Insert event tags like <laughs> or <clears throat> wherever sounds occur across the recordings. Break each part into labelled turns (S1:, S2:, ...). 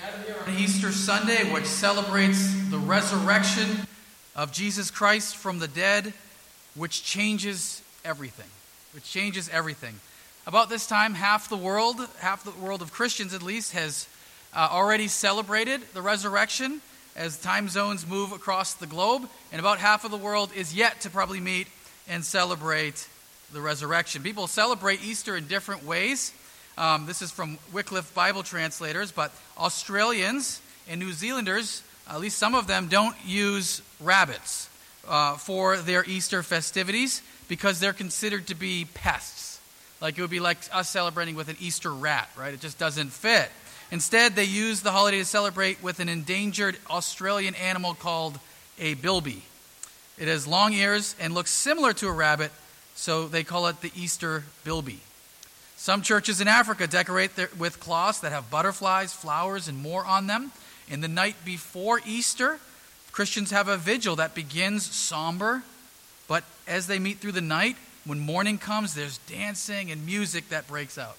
S1: On Easter Sunday, which celebrates the resurrection of Jesus Christ from the dead, which changes everything. Which changes everything. About this time, half the world, half the world of Christians at least, has uh, already celebrated the resurrection as time zones move across the globe, and about half of the world is yet to probably meet and celebrate the resurrection. People celebrate Easter in different ways. Um, this is from Wycliffe Bible translators, but Australians and New Zealanders, at least some of them, don't use rabbits uh, for their Easter festivities because they're considered to be pests. Like it would be like us celebrating with an Easter rat, right? It just doesn't fit. Instead, they use the holiday to celebrate with an endangered Australian animal called a bilby. It has long ears and looks similar to a rabbit, so they call it the Easter bilby. Some churches in Africa decorate their, with cloths that have butterflies, flowers, and more on them. In the night before Easter, Christians have a vigil that begins somber, but as they meet through the night, when morning comes, there's dancing and music that breaks out.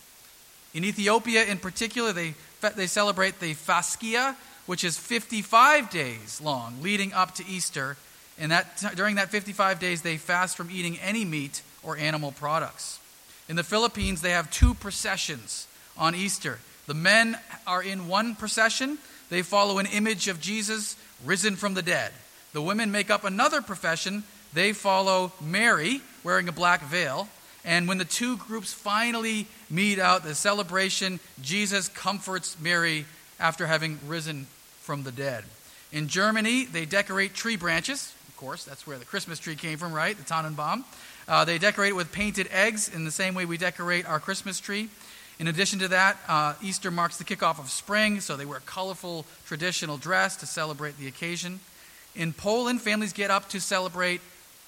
S1: In Ethiopia, in particular, they they celebrate the Fasika, which is 55 days long, leading up to Easter. And that, during that 55 days, they fast from eating any meat or animal products. In the Philippines, they have two processions on Easter. The men are in one procession, they follow an image of Jesus risen from the dead. The women make up another profession, they follow Mary wearing a black veil. And when the two groups finally meet out, the celebration, Jesus comforts Mary after having risen from the dead. In Germany, they decorate tree branches. Of course, that's where the Christmas tree came from, right? The Tannenbaum. Uh, they decorate it with painted eggs in the same way we decorate our Christmas tree. In addition to that, uh, Easter marks the kickoff of spring, so they wear colorful traditional dress to celebrate the occasion. In Poland, families get up to celebrate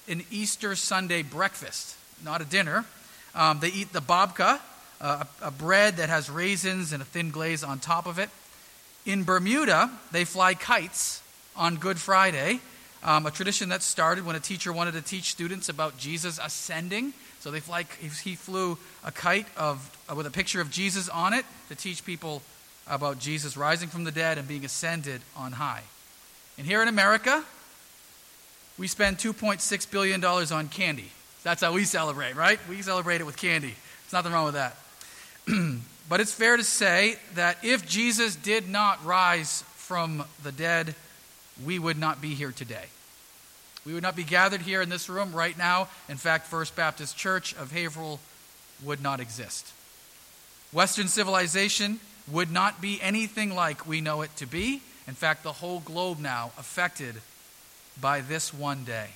S1: an Easter Sunday breakfast not a dinner. Um, they eat the babka, uh, a, a bread that has raisins and a thin glaze on top of it. In Bermuda, they fly kites on Good Friday, um, a tradition that started when a teacher wanted to teach students about Jesus ascending. So they fly, he flew a kite of, uh, with a picture of Jesus on it to teach people about Jesus rising from the dead and being ascended on high. And here in America, we spend $2.6 billion on candy. That's how we celebrate, right? We celebrate it with candy. There's nothing wrong with that. <clears throat> but it's fair to say that if Jesus did not rise from the dead, we would not be here today. We would not be gathered here in this room right now. In fact, First Baptist Church of Haverhill would not exist. Western civilization would not be anything like we know it to be. In fact, the whole globe now affected by this one day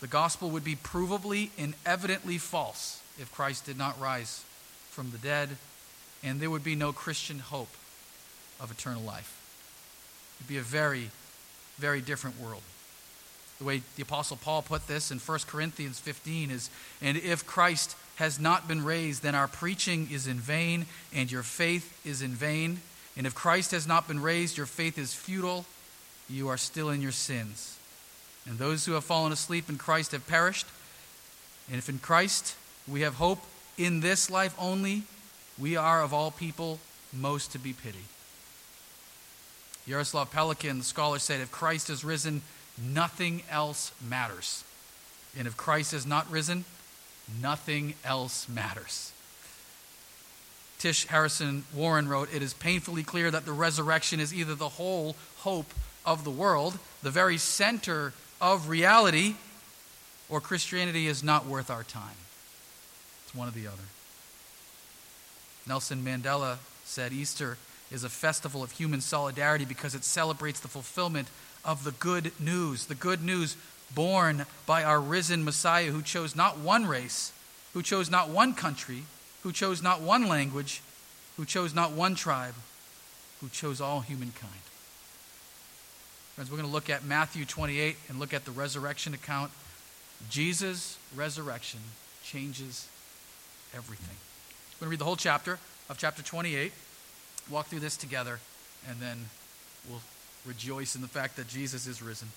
S1: the gospel would be provably and evidently false if Christ did not rise from the dead, and there would be no Christian hope of eternal life. It would be a very, very different world. The way the Apostle Paul put this in 1 Corinthians 15 is And if Christ has not been raised, then our preaching is in vain, and your faith is in vain. And if Christ has not been raised, your faith is futile, you are still in your sins. And those who have fallen asleep in Christ have perished. And if in Christ we have hope in this life only, we are of all people most to be pitied. Jaroslav Pelikan, the scholar, said, If Christ has risen, nothing else matters. And if Christ has not risen, nothing else matters. Tish Harrison Warren wrote, It is painfully clear that the resurrection is either the whole hope of the world, the very center of reality, or Christianity is not worth our time. It's one or the other. Nelson Mandela said Easter is a festival of human solidarity because it celebrates the fulfillment of the good news, the good news born by our risen Messiah who chose not one race, who chose not one country, who chose not one language, who chose not one tribe, who chose all humankind. Friends, we're going to look at Matthew 28 and look at the resurrection account. Jesus' resurrection changes everything. We're going to read the whole chapter of chapter 28, walk through this together, and then we'll rejoice in the fact that Jesus is risen.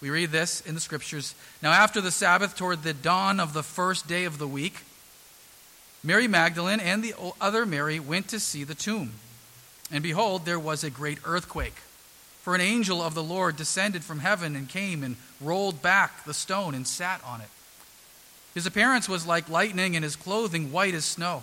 S1: We read this in the scriptures. Now, after the Sabbath, toward the dawn of the first day of the week, Mary Magdalene and the other Mary went to see the tomb. And behold, there was a great earthquake. For an angel of the Lord descended from heaven and came and rolled back the stone and sat on it. His appearance was like lightning, and his clothing white as snow.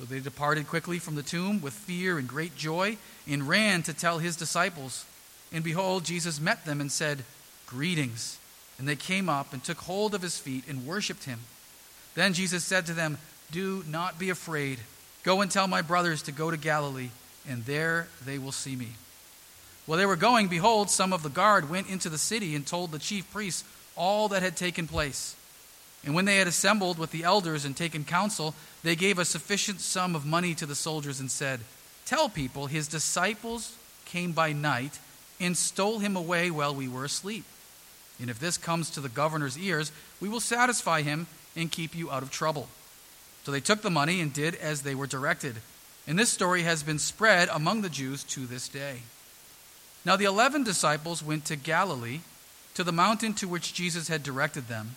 S1: So they departed quickly from the tomb with fear and great joy and ran to tell his disciples. And behold, Jesus met them and said, Greetings. And they came up and took hold of his feet and worshipped him. Then Jesus said to them, Do not be afraid. Go and tell my brothers to go to Galilee, and there they will see me. While they were going, behold, some of the guard went into the city and told the chief priests all that had taken place. And when they had assembled with the elders and taken counsel, they gave a sufficient sum of money to the soldiers and said, Tell people his disciples came by night and stole him away while we were asleep. And if this comes to the governor's ears, we will satisfy him and keep you out of trouble. So they took the money and did as they were directed. And this story has been spread among the Jews to this day. Now the eleven disciples went to Galilee, to the mountain to which Jesus had directed them.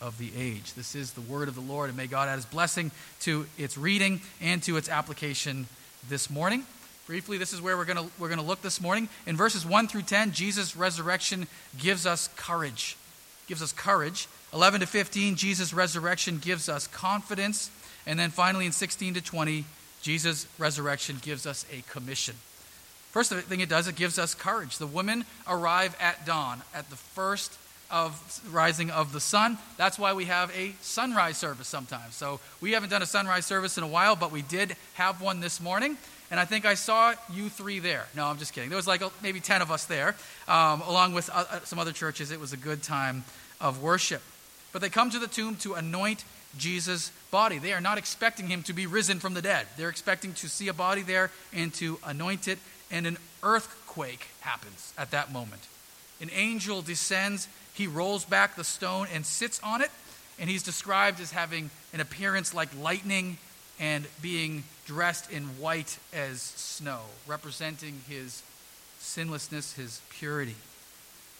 S1: of the age. This is the word of the Lord, and may God add his blessing to its reading and to its application this morning. Briefly, this is where we're going we're going to look this morning. In verses 1 through 10, Jesus' resurrection gives us courage. Gives us courage. 11 to 15, Jesus' resurrection gives us confidence. And then finally, in 16 to 20, Jesus' resurrection gives us a commission. First thing it does, it gives us courage. The women arrive at dawn, at the first of rising of the sun. That's why we have a sunrise service sometimes. So we haven't done a sunrise service in a while, but we did have one this morning. And I think I saw you three there. No, I'm just kidding. There was like maybe 10 of us there, um, along with uh, uh, some other churches. It was a good time of worship. But they come to the tomb to anoint Jesus' body. They are not expecting him to be risen from the dead. They're expecting to see a body there and to anoint it. And an earthquake happens at that moment. An angel descends he rolls back the stone and sits on it, and he's described as having an appearance like lightning and being dressed in white as snow, representing his sinlessness, his purity.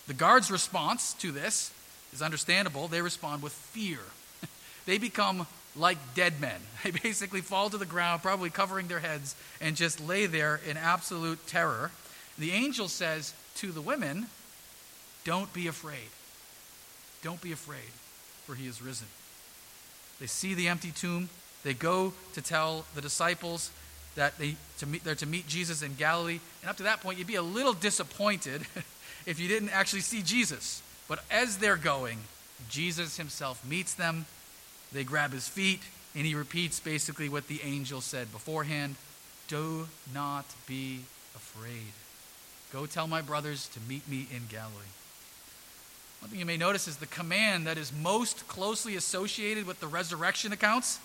S1: The guards' response to this is understandable. They respond with fear. <laughs> they become like dead men. <laughs> They basically fall to the ground, probably covering their heads, and just lay there in absolute terror. The angel says to the women, Don't be afraid. Don't be afraid, for he is risen. They see the empty tomb. They go to tell the disciples that they, to meet, they're to meet Jesus in Galilee. And up to that point, you'd be a little disappointed <laughs> if you didn't actually see Jesus. But as they're going, Jesus himself meets them. They grab his feet, and he repeats basically what the angel said beforehand Do not be afraid. Go tell my brothers to meet me in Galilee. One thing you may notice is the command that is most closely associated with the resurrection accounts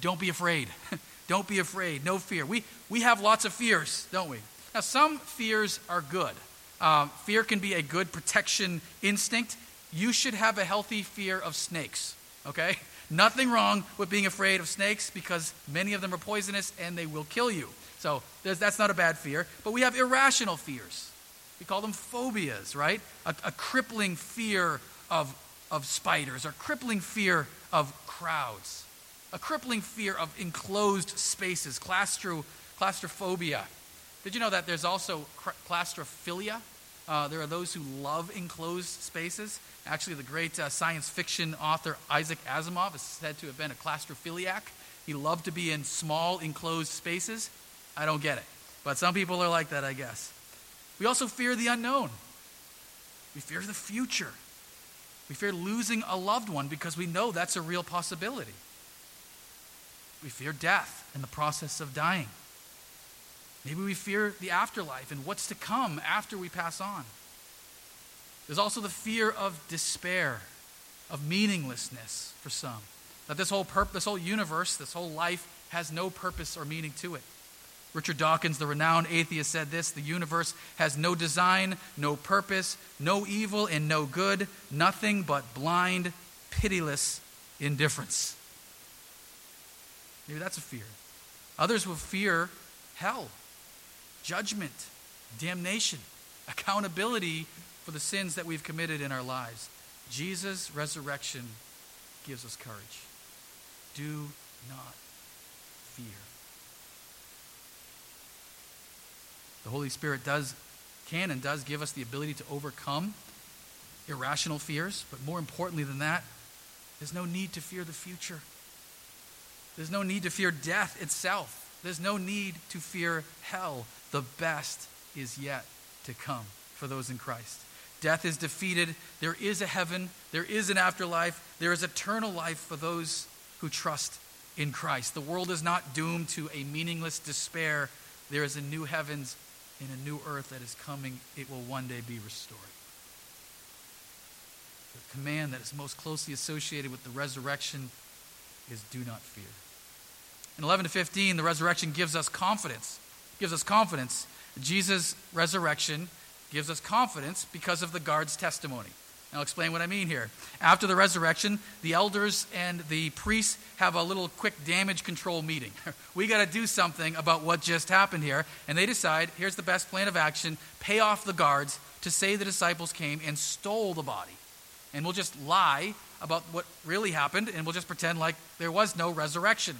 S1: don't be afraid. <laughs> don't be afraid. No fear. We, we have lots of fears, don't we? Now, some fears are good. Um, fear can be a good protection instinct. You should have a healthy fear of snakes, okay? <laughs> Nothing wrong with being afraid of snakes because many of them are poisonous and they will kill you. So that's not a bad fear. But we have irrational fears. We call them phobias, right? A, a crippling fear of, of spiders, or crippling fear of crowds, a crippling fear of enclosed spaces, claustro, claustrophobia. Did you know that there's also claustrophilia? Uh, there are those who love enclosed spaces. Actually, the great uh, science fiction author Isaac Asimov is said to have been a claustrophiliac. He loved to be in small, enclosed spaces. I don't get it. But some people are like that, I guess. We also fear the unknown. We fear the future. We fear losing a loved one because we know that's a real possibility. We fear death and the process of dying. Maybe we fear the afterlife and what's to come after we pass on. There's also the fear of despair, of meaninglessness for some. That this whole, pur- this whole universe, this whole life has no purpose or meaning to it. Richard Dawkins, the renowned atheist, said this The universe has no design, no purpose, no evil and no good, nothing but blind, pitiless indifference. Maybe that's a fear. Others will fear hell, judgment, damnation, accountability for the sins that we've committed in our lives. Jesus' resurrection gives us courage. Do not fear. The Holy Spirit does, can and does give us the ability to overcome irrational fears, but more importantly than that, there's no need to fear the future. There's no need to fear death itself. There's no need to fear hell. The best is yet to come for those in Christ. Death is defeated. There is a heaven. There is an afterlife. There is eternal life for those who trust in Christ. The world is not doomed to a meaningless despair. There is a new heavens and a new earth that is coming. It will one day be restored. The command that is most closely associated with the resurrection is do not fear. In 11 to 15, the resurrection gives us confidence. Gives us confidence. Jesus' resurrection gives us confidence because of the guard's testimony. And I'll explain what I mean here. After the resurrection, the elders and the priests have a little quick damage control meeting. <laughs> we got to do something about what just happened here. And they decide here's the best plan of action pay off the guards to say the disciples came and stole the body. And we'll just lie about what really happened, and we'll just pretend like there was no resurrection.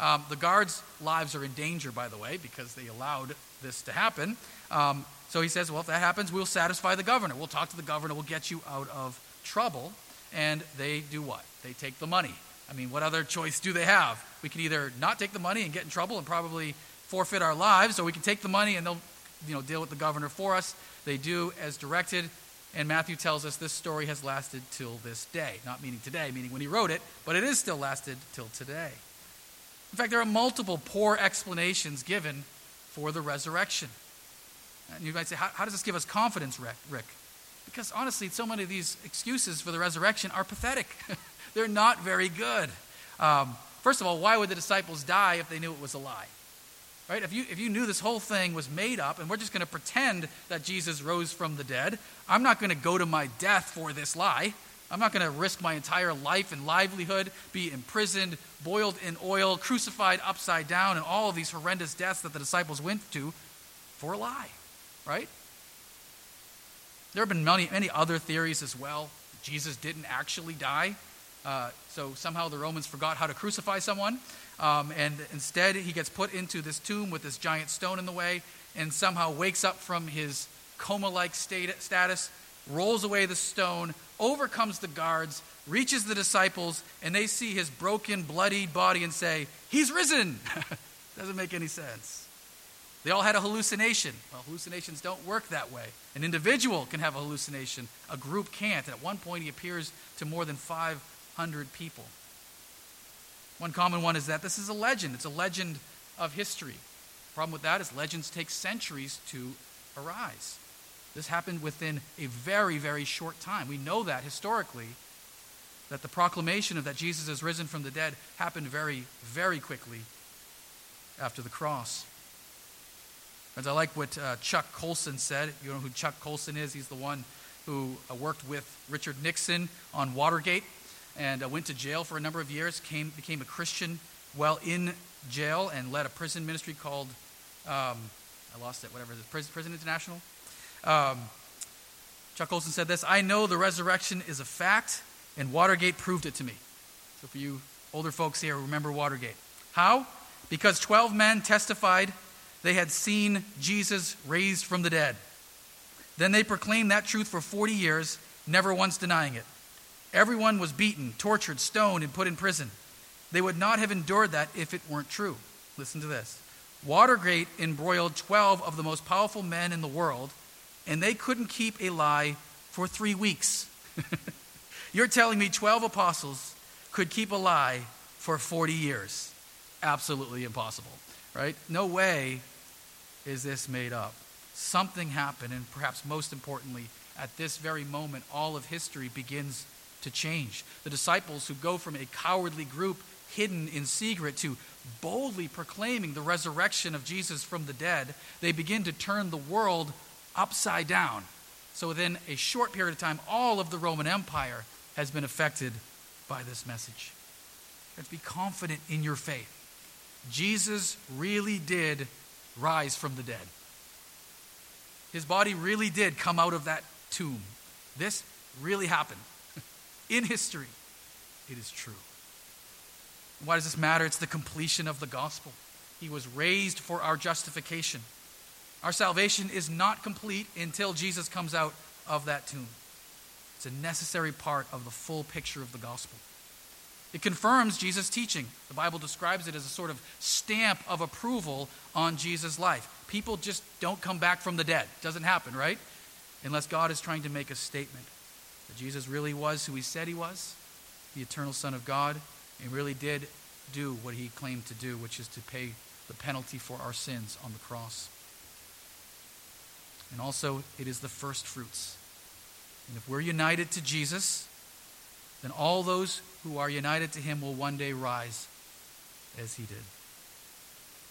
S1: Um, the guards' lives are in danger, by the way, because they allowed this to happen. Um, so he says, Well, if that happens, we'll satisfy the governor. We'll talk to the governor. We'll get you out of trouble. And they do what? They take the money. I mean, what other choice do they have? We can either not take the money and get in trouble and probably forfeit our lives, or we can take the money and they'll you know, deal with the governor for us. They do as directed. And Matthew tells us this story has lasted till this day. Not meaning today, meaning when he wrote it, but it is still lasted till today. In fact, there are multiple poor explanations given for the resurrection. And you might say, how, how does this give us confidence, Rick? Because honestly, so many of these excuses for the resurrection are pathetic. <laughs> They're not very good. Um, first of all, why would the disciples die if they knew it was a lie? Right? If you, if you knew this whole thing was made up and we're just going to pretend that Jesus rose from the dead, I'm not going to go to my death for this lie. I'm not going to risk my entire life and livelihood, be imprisoned, boiled in oil, crucified upside down, and all of these horrendous deaths that the disciples went to for a lie right? There have been many, many other theories as well. Jesus didn't actually die. Uh, so somehow the Romans forgot how to crucify someone. Um, and instead, he gets put into this tomb with this giant stone in the way and somehow wakes up from his coma like status, rolls away the stone, overcomes the guards, reaches the disciples, and they see his broken, bloodied body and say, He's risen! <laughs> Doesn't make any sense. They all had a hallucination. Well, hallucinations don't work that way. An individual can have a hallucination, a group can't. And at one point, he appears to more than 500 people. One common one is that this is a legend, it's a legend of history. The problem with that is legends take centuries to arise. This happened within a very, very short time. We know that historically, that the proclamation of that Jesus is risen from the dead happened very, very quickly after the cross. Friends, I like what uh, Chuck Colson said. You know who Chuck Colson is? He's the one who uh, worked with Richard Nixon on Watergate and uh, went to jail for a number of years, came, became a Christian while in jail, and led a prison ministry called, um, I lost it, whatever Prison, prison International. Um, Chuck Colson said this I know the resurrection is a fact, and Watergate proved it to me. So, for you older folks here, remember Watergate. How? Because 12 men testified they had seen Jesus raised from the dead. Then they proclaimed that truth for 40 years, never once denying it. Everyone was beaten, tortured, stoned, and put in prison. They would not have endured that if it weren't true. Listen to this Watergate embroiled 12 of the most powerful men in the world, and they couldn't keep a lie for three weeks. <laughs> You're telling me 12 apostles could keep a lie for 40 years? Absolutely impossible, right? No way is this made up. Something happened, and perhaps most importantly, at this very moment, all of history begins to change. The disciples who go from a cowardly group hidden in secret to boldly proclaiming the resurrection of Jesus from the dead, they begin to turn the world upside down. So, within a short period of time, all of the Roman Empire has been affected by this message. To be confident in your faith. Jesus really did rise from the dead. His body really did come out of that tomb. This really happened <laughs> in history. It is true. Why does this matter? It's the completion of the gospel. He was raised for our justification. Our salvation is not complete until Jesus comes out of that tomb. It's a necessary part of the full picture of the gospel. It confirms Jesus' teaching. The Bible describes it as a sort of stamp of approval on Jesus' life. People just don't come back from the dead. It doesn't happen, right? Unless God is trying to make a statement that Jesus really was who he said he was, the eternal Son of God, and really did do what he claimed to do, which is to pay the penalty for our sins on the cross. And also, it is the first fruits. And if we're united to Jesus, then all those who are united to him will one day rise as he did.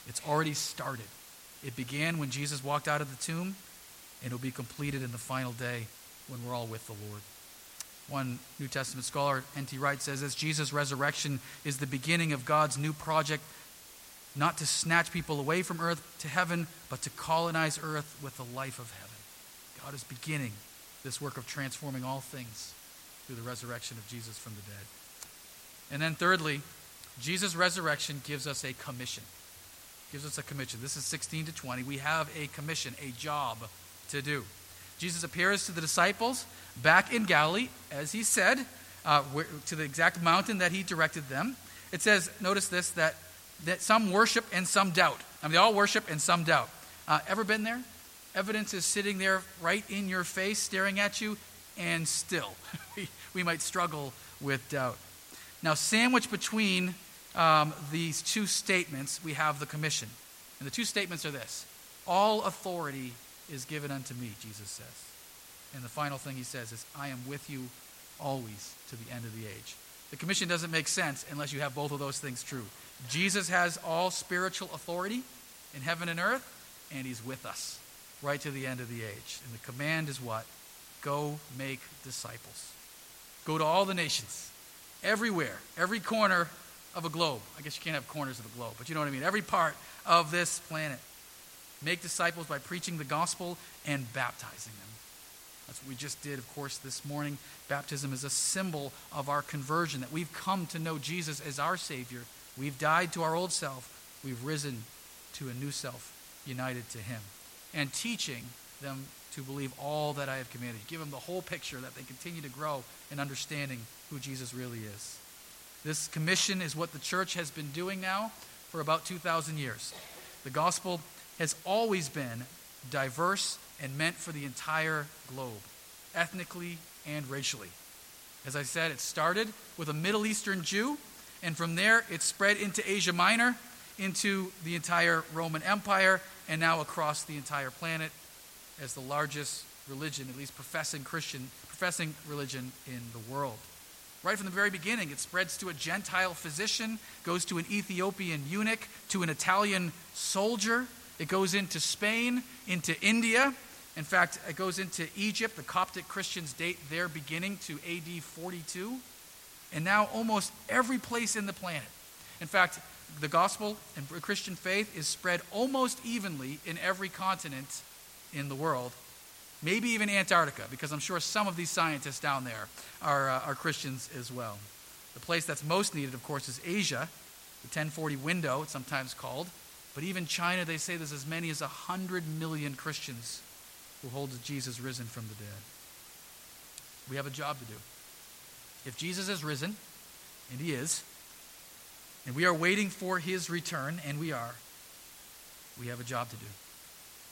S1: It's already started. It began when Jesus walked out of the tomb, and it'll be completed in the final day when we're all with the Lord. One New Testament scholar, N.T. Wright, says this Jesus' resurrection is the beginning of God's new project, not to snatch people away from earth to heaven, but to colonize earth with the life of heaven. God is beginning this work of transforming all things through the resurrection of Jesus from the dead. And then, thirdly, Jesus' resurrection gives us a commission. Gives us a commission. This is 16 to 20. We have a commission, a job to do. Jesus appears to the disciples back in Galilee, as he said, uh, to the exact mountain that he directed them. It says, notice this, that, that some worship and some doubt. I mean, they all worship and some doubt. Uh, ever been there? Evidence is sitting there right in your face, staring at you, and still <laughs> we, we might struggle with doubt. Now, sandwiched between um, these two statements, we have the commission. And the two statements are this All authority is given unto me, Jesus says. And the final thing he says is, I am with you always to the end of the age. The commission doesn't make sense unless you have both of those things true. Jesus has all spiritual authority in heaven and earth, and he's with us right to the end of the age. And the command is what? Go make disciples. Go to all the nations, everywhere, every corner of a globe. I guess you can't have corners of a globe, but you know what I mean. Every part of this planet. Make disciples by preaching the gospel and baptizing them. That's what we just did, of course, this morning. Baptism is a symbol of our conversion, that we've come to know Jesus as our Savior. We've died to our old self. We've risen to a new self, united to Him. And teaching them to believe all that I have commanded. Give them the whole picture that they continue to grow in understanding who Jesus really is. This commission is what the church has been doing now for about 2,000 years. The gospel has always been diverse and meant for the entire globe, ethnically and racially. As I said, it started with a Middle Eastern Jew, and from there it spread into Asia Minor, into the entire Roman Empire, and now across the entire planet as the largest religion, at least professing Christian, professing religion in the world. Right from the very beginning, it spreads to a Gentile physician, goes to an Ethiopian eunuch, to an Italian soldier. It goes into Spain, into India. In fact, it goes into Egypt. The Coptic Christians date their beginning to AD 42. And now almost every place in the planet. In fact, the gospel and Christian faith is spread almost evenly in every continent in the world, maybe even Antarctica, because I'm sure some of these scientists down there are, uh, are Christians as well. The place that's most needed, of course, is Asia, the 1040 window, it's sometimes called. But even China, they say there's as many as 100 million Christians who hold Jesus risen from the dead. We have a job to do. If Jesus is risen, and he is, and we are waiting for his return, and we are, we have a job to do.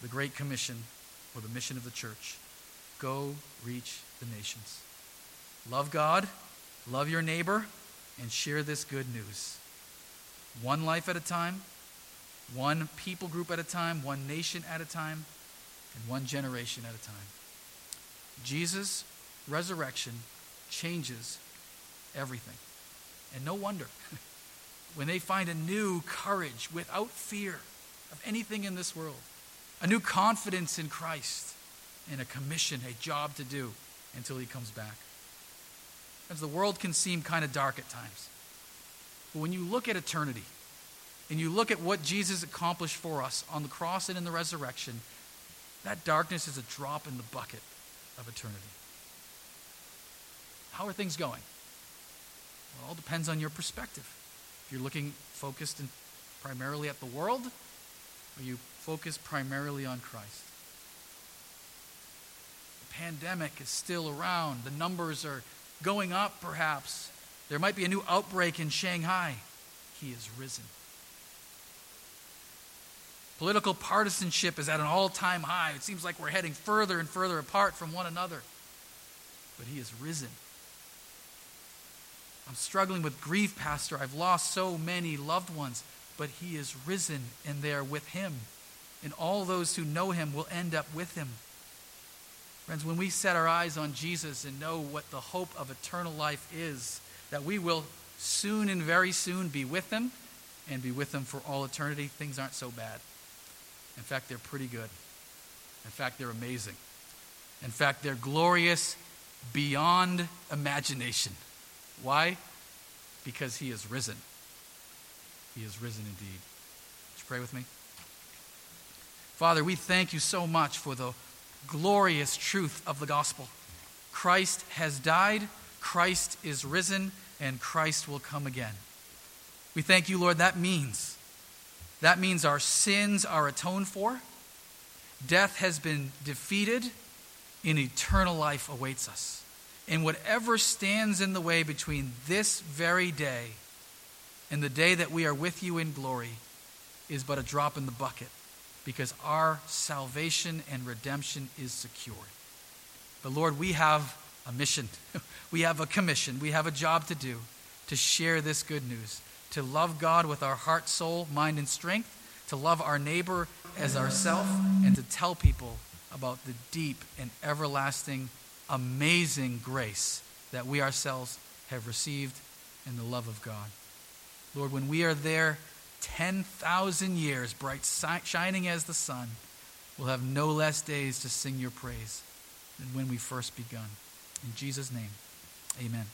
S1: The Great Commission, or the mission of the church. Go reach the nations. Love God, love your neighbor, and share this good news. One life at a time, one people group at a time, one nation at a time, and one generation at a time. Jesus' resurrection changes everything. And no wonder <laughs> when they find a new courage without fear of anything in this world, a new confidence in Christ, and a commission, a job to do until he comes back. As the world can seem kind of dark at times. But when you look at eternity and you look at what Jesus accomplished for us on the cross and in the resurrection, that darkness is a drop in the bucket of eternity. How are things going? Well, it all depends on your perspective. If you're looking focused in, primarily at the world, or you focus primarily on Christ. The pandemic is still around. The numbers are going up, perhaps. There might be a new outbreak in Shanghai. He is risen. Political partisanship is at an all time high. It seems like we're heading further and further apart from one another. But he is risen. I'm struggling with grief, Pastor. I've lost so many loved ones, but he is risen, and they are with him. And all those who know him will end up with him. Friends, when we set our eyes on Jesus and know what the hope of eternal life is, that we will soon and very soon be with him and be with him for all eternity, things aren't so bad. In fact, they're pretty good. In fact, they're amazing. In fact, they're glorious beyond imagination. Why? Because he is risen. He is risen indeed. Would you pray with me? Father, we thank you so much for the glorious truth of the gospel. Christ has died, Christ is risen, and Christ will come again. We thank you, Lord. That means that means our sins are atoned for. Death has been defeated, and eternal life awaits us. And whatever stands in the way between this very day and the day that we are with you in glory is but a drop in the bucket because our salvation and redemption is secured. But Lord, we have a mission, <laughs> we have a commission, we have a job to do to share this good news to love God with our heart, soul, mind, and strength, to love our neighbor as ourself, and to tell people about the deep and everlasting, amazing grace that we ourselves have received in the love of God. Lord, when we are there 10,000 years, bright shining as the sun, we'll have no less days to sing your praise than when we first begun. In Jesus' name, amen.